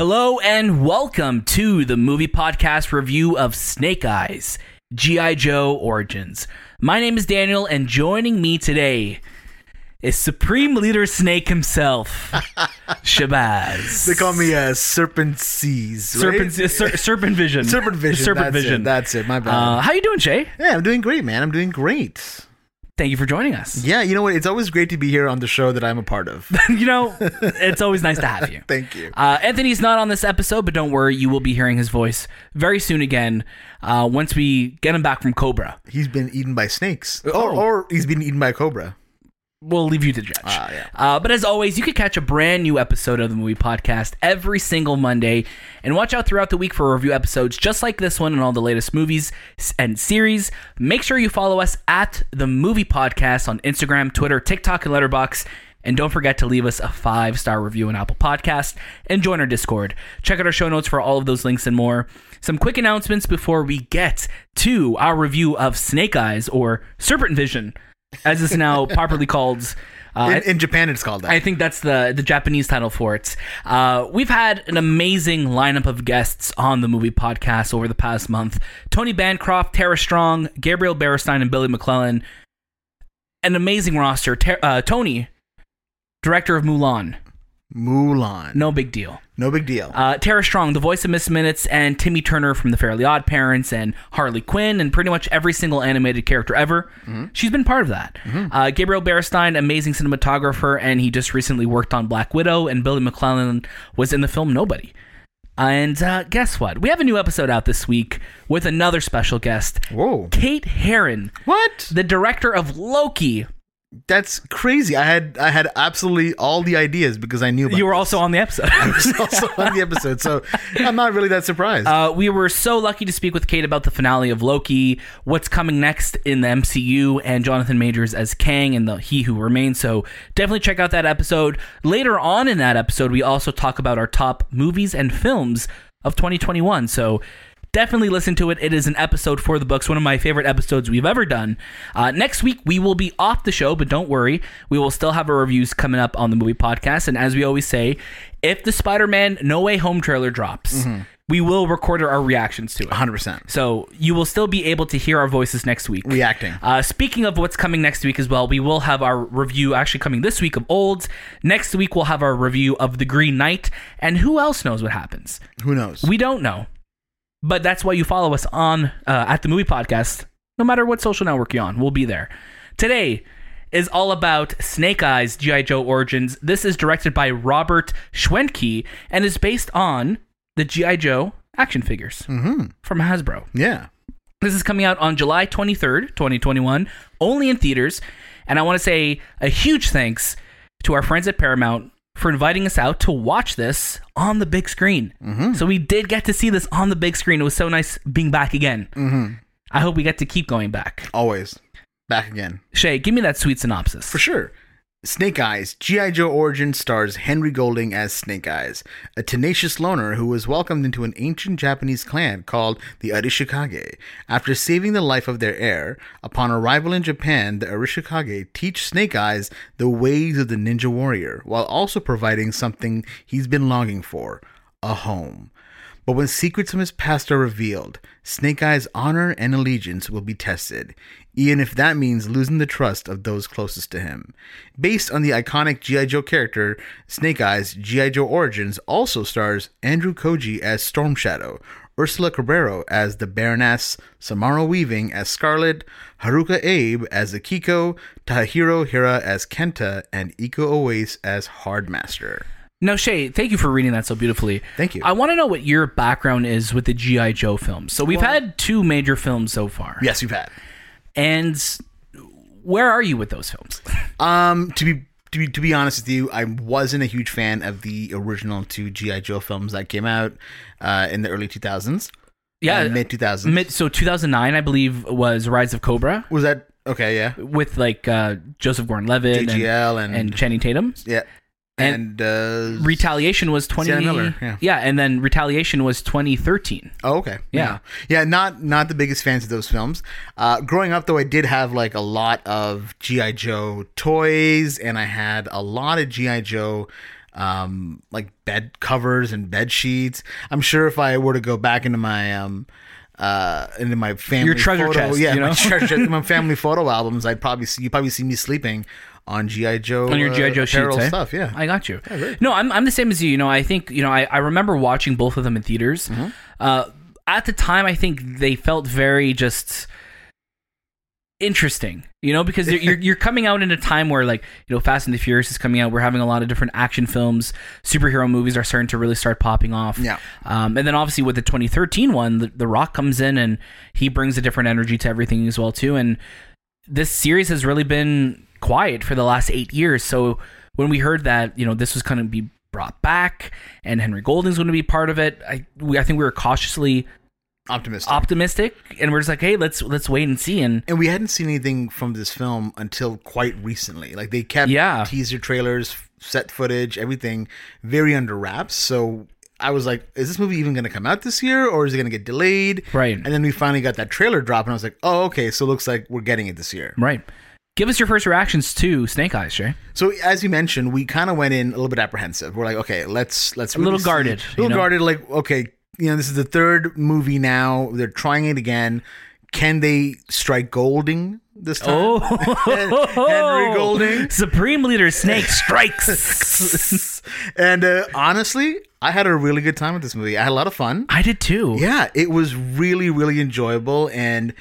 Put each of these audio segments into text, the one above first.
Hello and welcome to the movie podcast review of Snake Eyes, G.I. Joe Origins. My name is Daniel, and joining me today is Supreme Leader Snake himself, Shahbaz. They call me uh, Serpent Seas. right? Serpent, uh, ser- Serpent Vision. Serpent Vision. Serpent that's Vision. It, that's it. My bad. uh, how you doing, Shay? yeah, I'm doing great, man. I'm doing great. Thank you for joining us. Yeah, you know what? It's always great to be here on the show that I'm a part of. you know, it's always nice to have you. Thank you. Uh, Anthony's not on this episode, but don't worry, you will be hearing his voice very soon again uh, once we get him back from Cobra. He's been eaten by snakes, Oh. or or he's been eaten by a cobra. We'll leave you to judge. Ah, yeah. Uh, but as always, you can catch a brand new episode of the Movie Podcast every single Monday, and watch out throughout the week for review episodes just like this one and all the latest movies and series. Make sure you follow us at the Movie Podcast on Instagram, Twitter, TikTok, and Letterboxd. And don't forget to leave us a five star review on Apple Podcast and join our Discord. Check out our show notes for all of those links and more. Some quick announcements before we get to our review of Snake Eyes or Serpent Vision, as it's now properly called. Uh, In, in Japan, it's called that. I think that's the the Japanese title for it. Uh, we've had an amazing lineup of guests on the movie podcast over the past month: Tony Bancroft, Tara Strong, Gabriel Beristain, and Billy MacLellan. An amazing roster. Ter- uh, Tony, director of Mulan, Mulan. no big deal. no big deal. Uh, Tara Strong, the voice of Miss Minutes, and Timmy Turner from The Fairly Odd Parents, and Harley Quinn, and pretty much every single animated character ever. She's been part of that. Uh, Gabriel Beristain, amazing cinematographer, and he just recently worked on Black Widow, and Billy MacLellan was in the film Nobody. And uh, guess what? We have a new episode out this week with another special guest, Whoa. Kate Herron, What? the director of Loki. That's crazy. I had I had absolutely all the ideas because I knew about You were this. also on the episode. I was also on the episode, so I'm not really that surprised. Uh, we were so lucky to speak with Kate about the finale of Loki, what's coming next in the MCU, and Jonathan Majors as Kang and the He Who Remains. So definitely check out that episode. Later on in that episode, we also talk about our top movies and films of 2021. So definitely listen to it. It is an episode for the books, one of my favorite episodes we've ever done. Uh, next week, we will be off the show, but don't worry. We will still have our reviews coming up on the movie podcast. And as we always say, if the Spider Man No Way Home trailer drops, we will record our reactions to it. 100% So you will still be able to hear our voices next week. reacting. Uh, speaking of what's coming next week as well, we will have our review actually coming this week of Olds. Next week, we'll have our review of The Green Knight. And who else knows what happens? Who knows? We don't know. But that's why you follow us on uh, at the movie podcast. No matter what social network you're on, we'll be there. Today is all about Snake Eyes G.I. Joe Origins. This is directed by Robert Schwentke and is based on the G.I. Joe action figures from Hasbro. yeah. This is coming out on July 23rd, 2021, only in theaters. And I want to say a huge thanks to our friends at Paramount for inviting us out to watch this on the big screen. Mm-hmm. So we did get to see this on the big screen. It was so nice being back again. Mm-hmm. I hope we get to keep going back. Always. Back again. Shay, give me that sweet synopsis. For sure. Snake Eyes, G.I. Joe Origin stars Henry Golding as Snake Eyes, a tenacious loner who was welcomed into an ancient Japanese clan called the Arashikage. After saving the life of their heir, upon arrival in Japan, the Arashikage teach Snake Eyes the ways of the ninja warrior, while also providing something he's been longing for a home. But when secrets from his past are revealed, Snake Eye's honor and allegiance will be tested, even if that means losing the trust of those closest to him. Based on the iconic G.I. Joe character, Snake Eyes G.I. Joe Origins also stars Andrew Koji as Storm Shadow, Úrsula Corberó as the Baroness, Samara Weaving as Scarlet, Haruka Abe as Akiko, Tahiro Hira as Kenta, and Iko Uwais as Hardmaster. No, Shay, thank you for reading that so beautifully. Thank you. I want to know what your background is with the G.I. Joe films. So we've had two major films so far. Yes, you've had. And where are you with those films? Um, to be to be to be honest with you, I wasn't a huge fan of the original two GI Joe films that came out uh, in the early 2000s. Yeah, mid 2000s. Mid, so 2009, I believe, was Rise of Cobra was that okay? Yeah, with like uh, Joseph Gordon-Levitt and, and, and Channing Tatum. yeah, and, uh, Retaliation was 20. Sienna Miller, yeah. and then Retaliation was 2013. Oh, okay. Yeah. yeah. Not not the biggest fans of those films. Uh, growing up, though, I did have like a lot of GI Joe toys, and I had a lot of GI Joe um, like bed covers and bed sheets. I'm sure if I were to go back into my um, uh, into my family Your treasure photo, chest, yeah, you my know? treasure chest, my family photo albums, I'd probably see you probably see me sleeping on GI Joe on your uh, GI Joe apparel sheets. eh? stuff. Yeah, I got you. great. no, I'm I'm the same as you. You know, I think you know I, I remember watching both of them in theaters. Mm-hmm. Uh, at the time, I think they felt very just interesting. You know, because you're, you're you're coming out in a time where like you know Fast and the Furious is coming out. We're having a lot of different action films. Superhero movies are starting to really start popping off. Yeah. Um, and then obviously with the 2013 one, the, the Rock comes in and he brings a different energy to everything as well too. And this series has really been quiet for the last eight years. So when we heard that, you know, this was going to be brought back and Henry Golding's going to be part of it, I we, I think we were cautiously optimistic. optimistic, and we're just like, hey, let's let's wait and see. And and we hadn't seen anything from this film until quite recently. Like they kept Yeah. teaser trailers, set footage, everything very under wraps. So I was like, is this movie even going to come out this year or is it going to get delayed? Right. And then we finally got that trailer drop and I was like, oh, okay. So it looks like we're getting it this year. right, give us your first reactions to Snake Eyes, Shay. So as you mentioned, we kind of went in a little bit apprehensive. We're like, okay, let's let's A little guarded, a little know? guarded. Like, okay, you know, this is the third movie now. They're trying it again. Can they strike Golding this time? Oh, Henry Golding. Supreme Leader Snake strikes. and uh, honestly, I had a really good time with this movie. I had a lot of fun. I did too. Yeah, it was really, really enjoyable, and.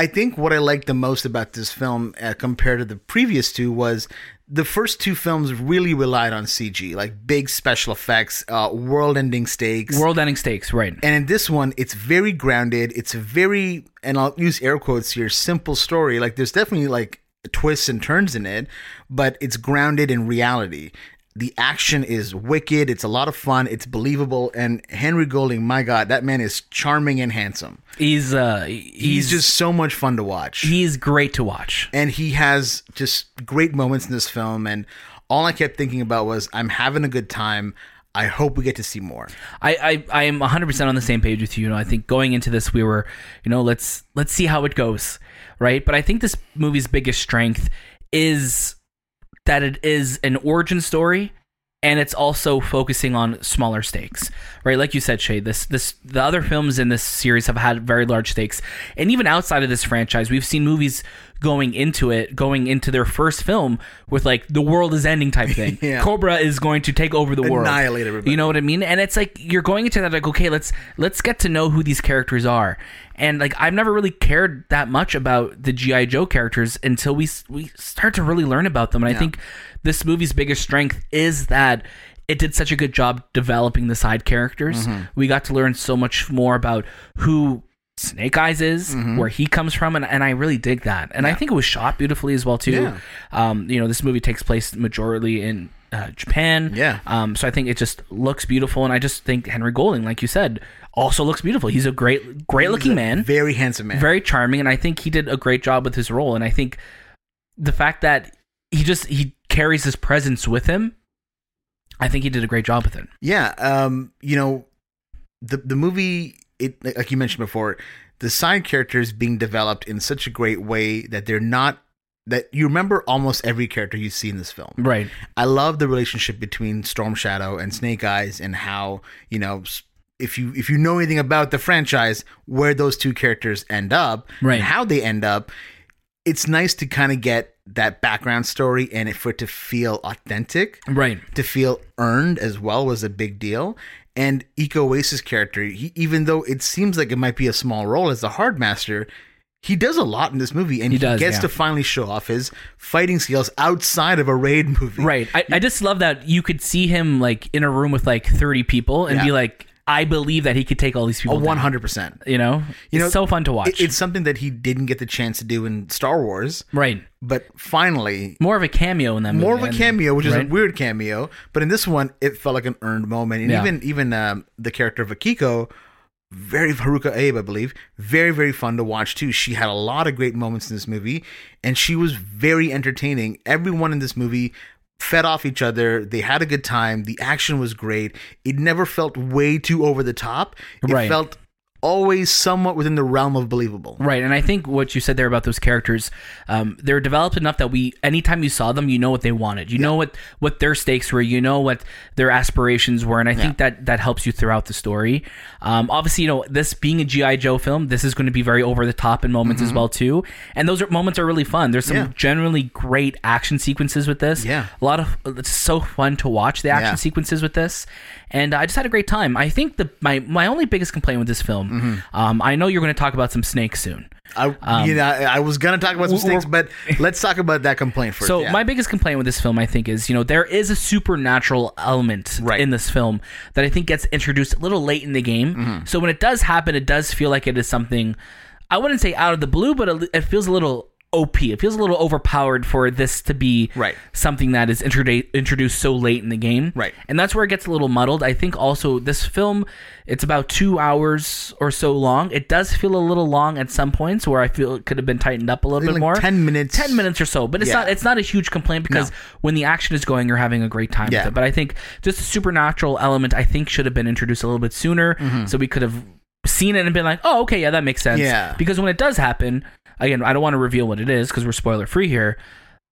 I think what I liked the most about this film uh, compared to the previous two was the first two films really relied on CG, like big special effects, uh, world-ending stakes. World-ending stakes, right? and in this one, it's very grounded. It's a very, and I'll use air quotes here, simple story. Like there's definitely like twists and turns in it, but it's grounded in reality. The action is wicked. It's a lot of fun. It's believable. And Henry Golding, my God, that man is charming and handsome. He's uh, He's, he's just so much fun to watch. he's great to watch. and he has just great moments in this film. And all I kept thinking about was, I'm having a good time. I hope we get to see more. I, I I am 100% on the same page with you. You know, I think going into this we were, you know, let's let's see how it goes, right? But I think this movie's biggest strength is that it is an origin story and it's also focusing on smaller stakes. Right? Like you said, Shay, this this the other films in this series have had very large stakes. And even outside of this franchise, we've seen movies going into it, going into their first film with like the world is ending type thing. Yeah. Cobra is going to take over the world. Annihilate everybody. You know what I mean? And it's like you're going into that like, okay, let's let's get to know who these characters are. And like I've never really cared that much about the GI Joe characters until we we start to really learn about them. And I think this movie's biggest strength is that it did such a good job developing the side characters. Mm-hmm. We got to learn so much more about who Snake Eyes is, Mm-hmm. where he comes from, and, and I really dig that. And I think it was shot beautifully as well too. Yeah. Um, you know, this movie takes place majorly in uh, Japan. Yeah. Um, so I think it just looks beautiful, and I just think Henry Golding, like you said, also looks beautiful. He's a great, great looking man, Very handsome man. very charming, and I think he did a great job with his role. And I think the fact that he just he carries his presence with him, I think he did a great job with it. Yeah, um, you know, the the movie, it like you mentioned before, the side characters being developed in such a great way that they're not that you remember almost every character you see in this film. Right. I love the relationship between Storm Shadow and Snake Eyes and how you know if you if you know anything about the franchise, where those two characters end up Right. and how they end up. It's nice to kind of get that background story and it, for it to feel authentic Right. to feel earned as well was a big deal. And Iko Uwais character, he, even though it seems like it might be a small role as the hard master, he does a lot in this movie, and He he, does, gets yeah. to finally show off his fighting skills outside of a raid movie. Right. I, I just love that you could see him like in a room with like 30 people and Yeah. be like, I believe that he could take all these people. One hundred percent. You know, You it's know, so fun to watch. It- It's something that he didn't get the chance to do in Star Wars, right. but finally. More of a cameo in that movie. More of a and- cameo, which is right? a weird cameo, but in this one, it felt like an earned moment. And Yeah. even even um, the character of Akiko, very Haruka Abe, I believe, very very fun to watch too. She had a lot of great moments in this movie, and she was very entertaining. Everyone in this movie fed off each other. They had a good time. The action was great. It never felt way too over the top. It Right. felt always somewhat within the realm of believable. Right, and I think what you said there about those characters, um, they're developed enough that we, anytime you saw them, you know what they wanted, you know what what their stakes were, you know what their aspirations were, and I think that that helps you throughout the story. Um, obviously, you know this being a GI Joe film, this is going to be very over the top in moments as well too, and those are, moments are really fun. There's some Mm-hmm. Yeah. generally great action sequences with this. Yeah. a lot of it's so fun to watch the action Yeah. sequences with this, and I just had a great time. I think the my my only biggest complaint with this film, Mm-hmm. um, I know you're going to talk about some snakes soon. I, you know, I, was gonna talk about some snakes, but let's talk about that complaint first. So yeah. my biggest complaint with this film, I think, is you know there is a supernatural element Right. in this film that I think gets introduced a little late in the game. Mm-hmm. So when it does happen, it does feel like it is something I wouldn't say out of the blue, but it feels a little OP. It feels a little overpowered for this to be Right. something that is introdu- introduced so late in the game. Right. And that's where it gets a little muddled. I think also this film, it's about two hours or so long. It does feel a little long at some points where I feel it could have been tightened up a little bit like more. 10 minutes. 10 minutes or so. But it's Yeah. not it's not a huge complaint because No. when the action is going, you're having a great time Yeah. with it. But I think just the supernatural element, I think, should have been introduced a little bit sooner, mm-hmm. so we could have seen it and been like, oh, okay, yeah, that makes sense. Yeah. Because when it does happen, again, I don't want to reveal what it is because we're spoiler free here.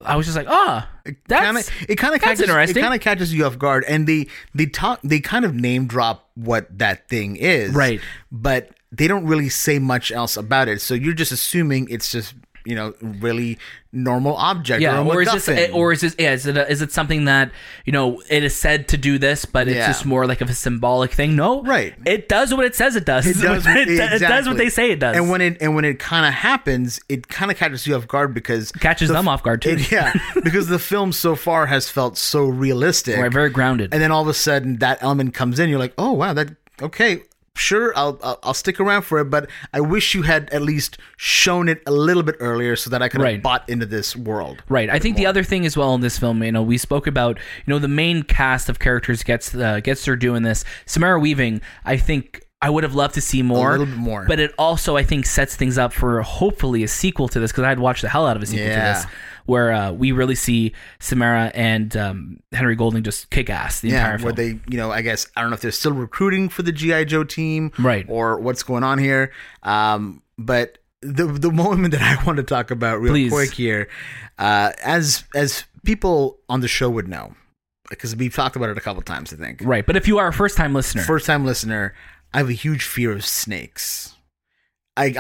I was just like, ah, that's kinda, it kind of catches interesting. it kind of catches you off guard, and they they talk they kind of name drop what that thing is, Right. But they don't really say much else about it, so you're just assuming it's just you know really normal object. yeah, or, or is this, or is this, yeah, is it, a, is it something that you know it is said to do this, but it's Yeah. just more like of a symbolic thing? No, Right. It does what it says it does. It does, it, it does what they say it does. And when it and when it kind of happens, it kind of catches you off guard because catches the them off guard too. it- yeah, because the film so far has felt so realistic, right, very grounded. and then all of a sudden that element comes in. You're like, oh wow, that okay. Sure, I'll, I'll I'll stick around for it, but I wish you had at least shown it a little bit earlier so that I could have bought into this world. Right. I think the other thing as well in this film, you know, we spoke about, you know, the main cast of characters gets uh, gets their due in this. Samara Weaving, I think I would have loved to see more, little bit more. but it also I think sets things up for hopefully a sequel to this because I'd watch the hell out of a sequel Yeah. to this, where uh, we really see Samara and um, Henry Golding just kick ass the Yeah, entire where film. they, you know, I guess I don't know if they're still recruiting for the GI Joe team, Right. or what's going on here. Um, but the the moment that I want to talk about real Please. quick here, uh, as as people on the show would know, because we've talked about it a couple times, I think. right. But if you are a first time listener, First time listener, I have a huge fear of snakes. I,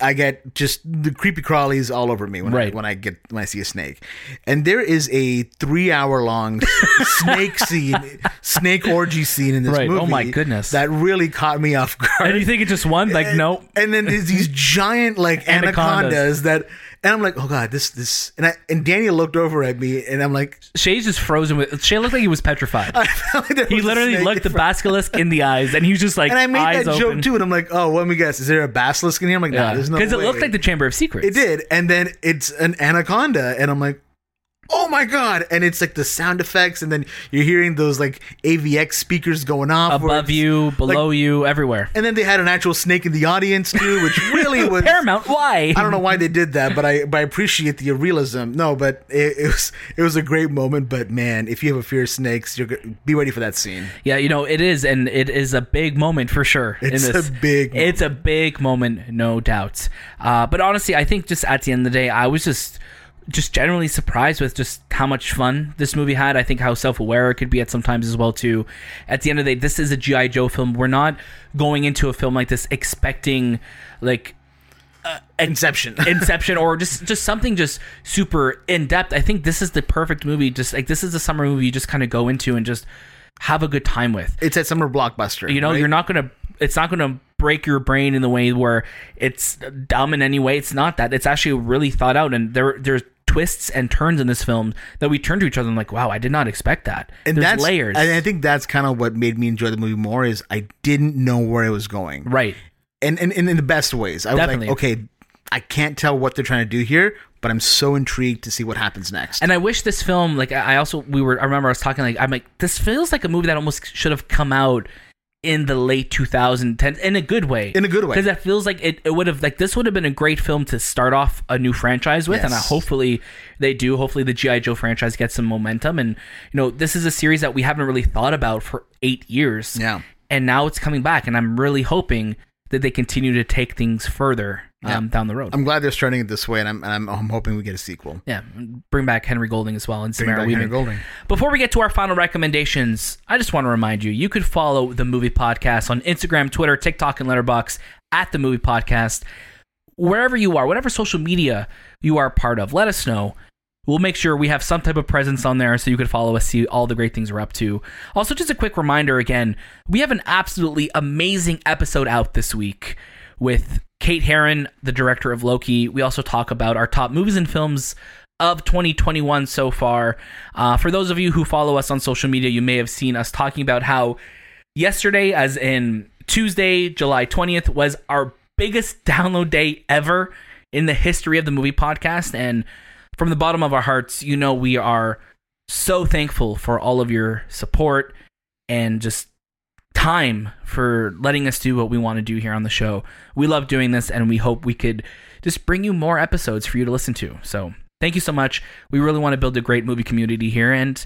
I I get just the creepy crawlies all over me when Right. I when I get when I see a snake, and there is a three hour long snake scene, snake orgy scene in this Right. movie. Oh my goodness. that really caught me off guard. and you think it's just one? Like, no. And then there's these giant like anacondas. Anacondas. that, and I'm like, oh god, this this, and I and Daniel looked over at me, and I'm like, Shay's just frozen with. Shay looked like he was petrified. Like He was literally looked the basilisk in the eyes, and he was just like And I made that open. joke too, and I'm like, oh, let me guess, is there a basilisk in here? I'm like, nah, Yeah, there's no because it looked like the Chamber of Secrets. It did, and then it's an anaconda, and I'm like, oh my god! And it's like the sound effects, and then you're hearing those like AVX speakers going off above you, below you, everywhere. and then they had an actual snake in the audience too, which really was. Paramount, why? I don't know why they did that, but I but I appreciate the realism. No, but it, it was it was a great moment. But man, if you have a fear of snakes, you're be ready for that scene. Yeah, you know it is, and it is a big moment for sure. It's in this. a big It's a big moment, no doubt. Uh, but honestly, I think just at the end of the day, I was just just generally surprised with just how much fun this movie had. I think how self-aware it could be at sometimes as well too. At the end of the day, this is a GI Joe film. We're not going into a film like this expecting like uh, Inception. Inception or just just something just super in depth. I think this is the perfect movie. Just like this is the summer movie you just kind of go into and just have a good time with. it's a summer blockbuster. You know, right? you're not gonna. It's not gonna break your brain in the way where it's dumb in any way. It's not that. It's actually really thought out, and there there's twists and turns in this film that we turn to each other and like, wow, I did not expect that. and there's that's layers, And I think that's kind of what made me enjoy the movie more. Is I didn't know where it was going. right? and, and, and in the best ways. I was Definitely. like, okay, I can't tell what they're trying to do here, but I'm so intrigued to see what happens next. And I wish this film, like, I also we were. I remember I was talking like, I'm like, this feels like a movie that almost should have come out in the late 2010 in a good way. In a good way. because it feels like it, it would have like this would have been a great film to start off a new franchise with, and I, hopefully they do. Hopefully the GI Joe franchise gets some momentum, and you know this is a series that we haven't really thought about for eight years. Yeah. and now it's coming back, and I'm really hoping that they continue to take things further um, down the road. I'm glad they're starting it this way, and I'm, and I'm, I'm hoping we get a sequel. yeah, bring back Henry Golding as well and Bring Samara Henry Weaving. Golding. Before we get to our final recommendations, I just want to remind you you could follow the movie podcast on Instagram, Twitter, TikTok, and Letterboxd at the movie podcast. Wherever you are, whatever social media you are part of, let us know. We'll make sure we have some type of presence on there so you can follow us, see all the great things we're up to. Also, just a quick reminder again, we have an absolutely amazing episode out this week with Kate Herron, the director of Loki. We also talk about our top movies and films of 2021 so far. Uh, for those of you who follow us on social media, you may have seen us talking about how yesterday, as in Tuesday, July 20th, was our biggest download day ever in the history of the movie podcast. And from the bottom of our hearts, you know, we are so thankful for all of your support and just time for letting us do what we want to do here on the show. We love doing this and we hope we could just bring you more episodes for you to listen to. So, thank you so much. We really want to build a great movie community here and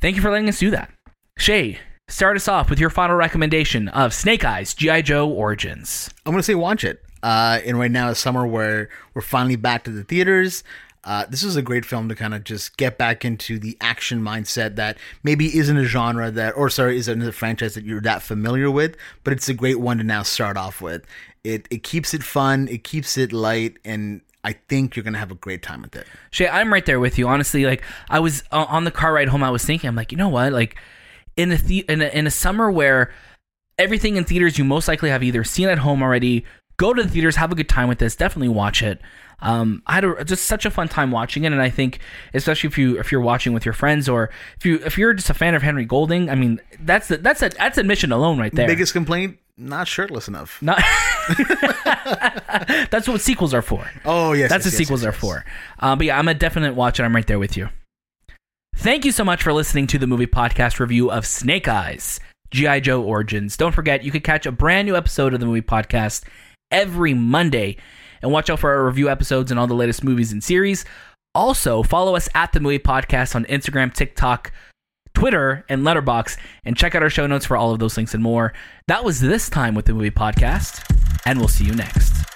thank you for letting us do that. Shay, start us off with your final recommendation of Snake Eyes GI Joe Origins. I'm gonna say watch it. Uh, and right now is summer where we're finally back to the theaters. Uh, this is a great film to kind of just get back into the action mindset that maybe isn't a genre that, or sorry, isn't a franchise that you're that familiar with, but it's a great one to now start off with. It it keeps it fun, it keeps it light, and I think you're gonna have a great time with it. Shay, I'm right there with you. Honestly, like I was uh, on the car ride home, I was thinking, I'm like, you know what? Like in a, the- in a in a summer where everything in theaters you most likely have either seen at home already, go to the theaters, have a good time with this. Definitely watch it. Um, I had a, just such a fun time watching it, and I think, especially if you if you're watching with your friends or if you if you're just a fan of Henry Golding, I mean, that's a, that's a that's admission alone right there. Biggest complaint: not shirtless enough. Not- that's what sequels are for. Oh yes, That's yes, what yes, sequels yes, are for. Uh, but yeah, I'm a definite watch, and I'm right there with you. Thank you so much for listening to the movie podcast review of Snake Eyes, G.I. Joe Origins. Don't forget, you could catch a brand new episode of the movie podcast every Monday. And watch out for our review episodes and all the latest movies and series. Also, follow us at the movie podcast on Instagram, TikTok, Twitter, and Letterboxd, and check out our show notes for all of those links and more. That was this time with the movie podcast, and we'll see you next.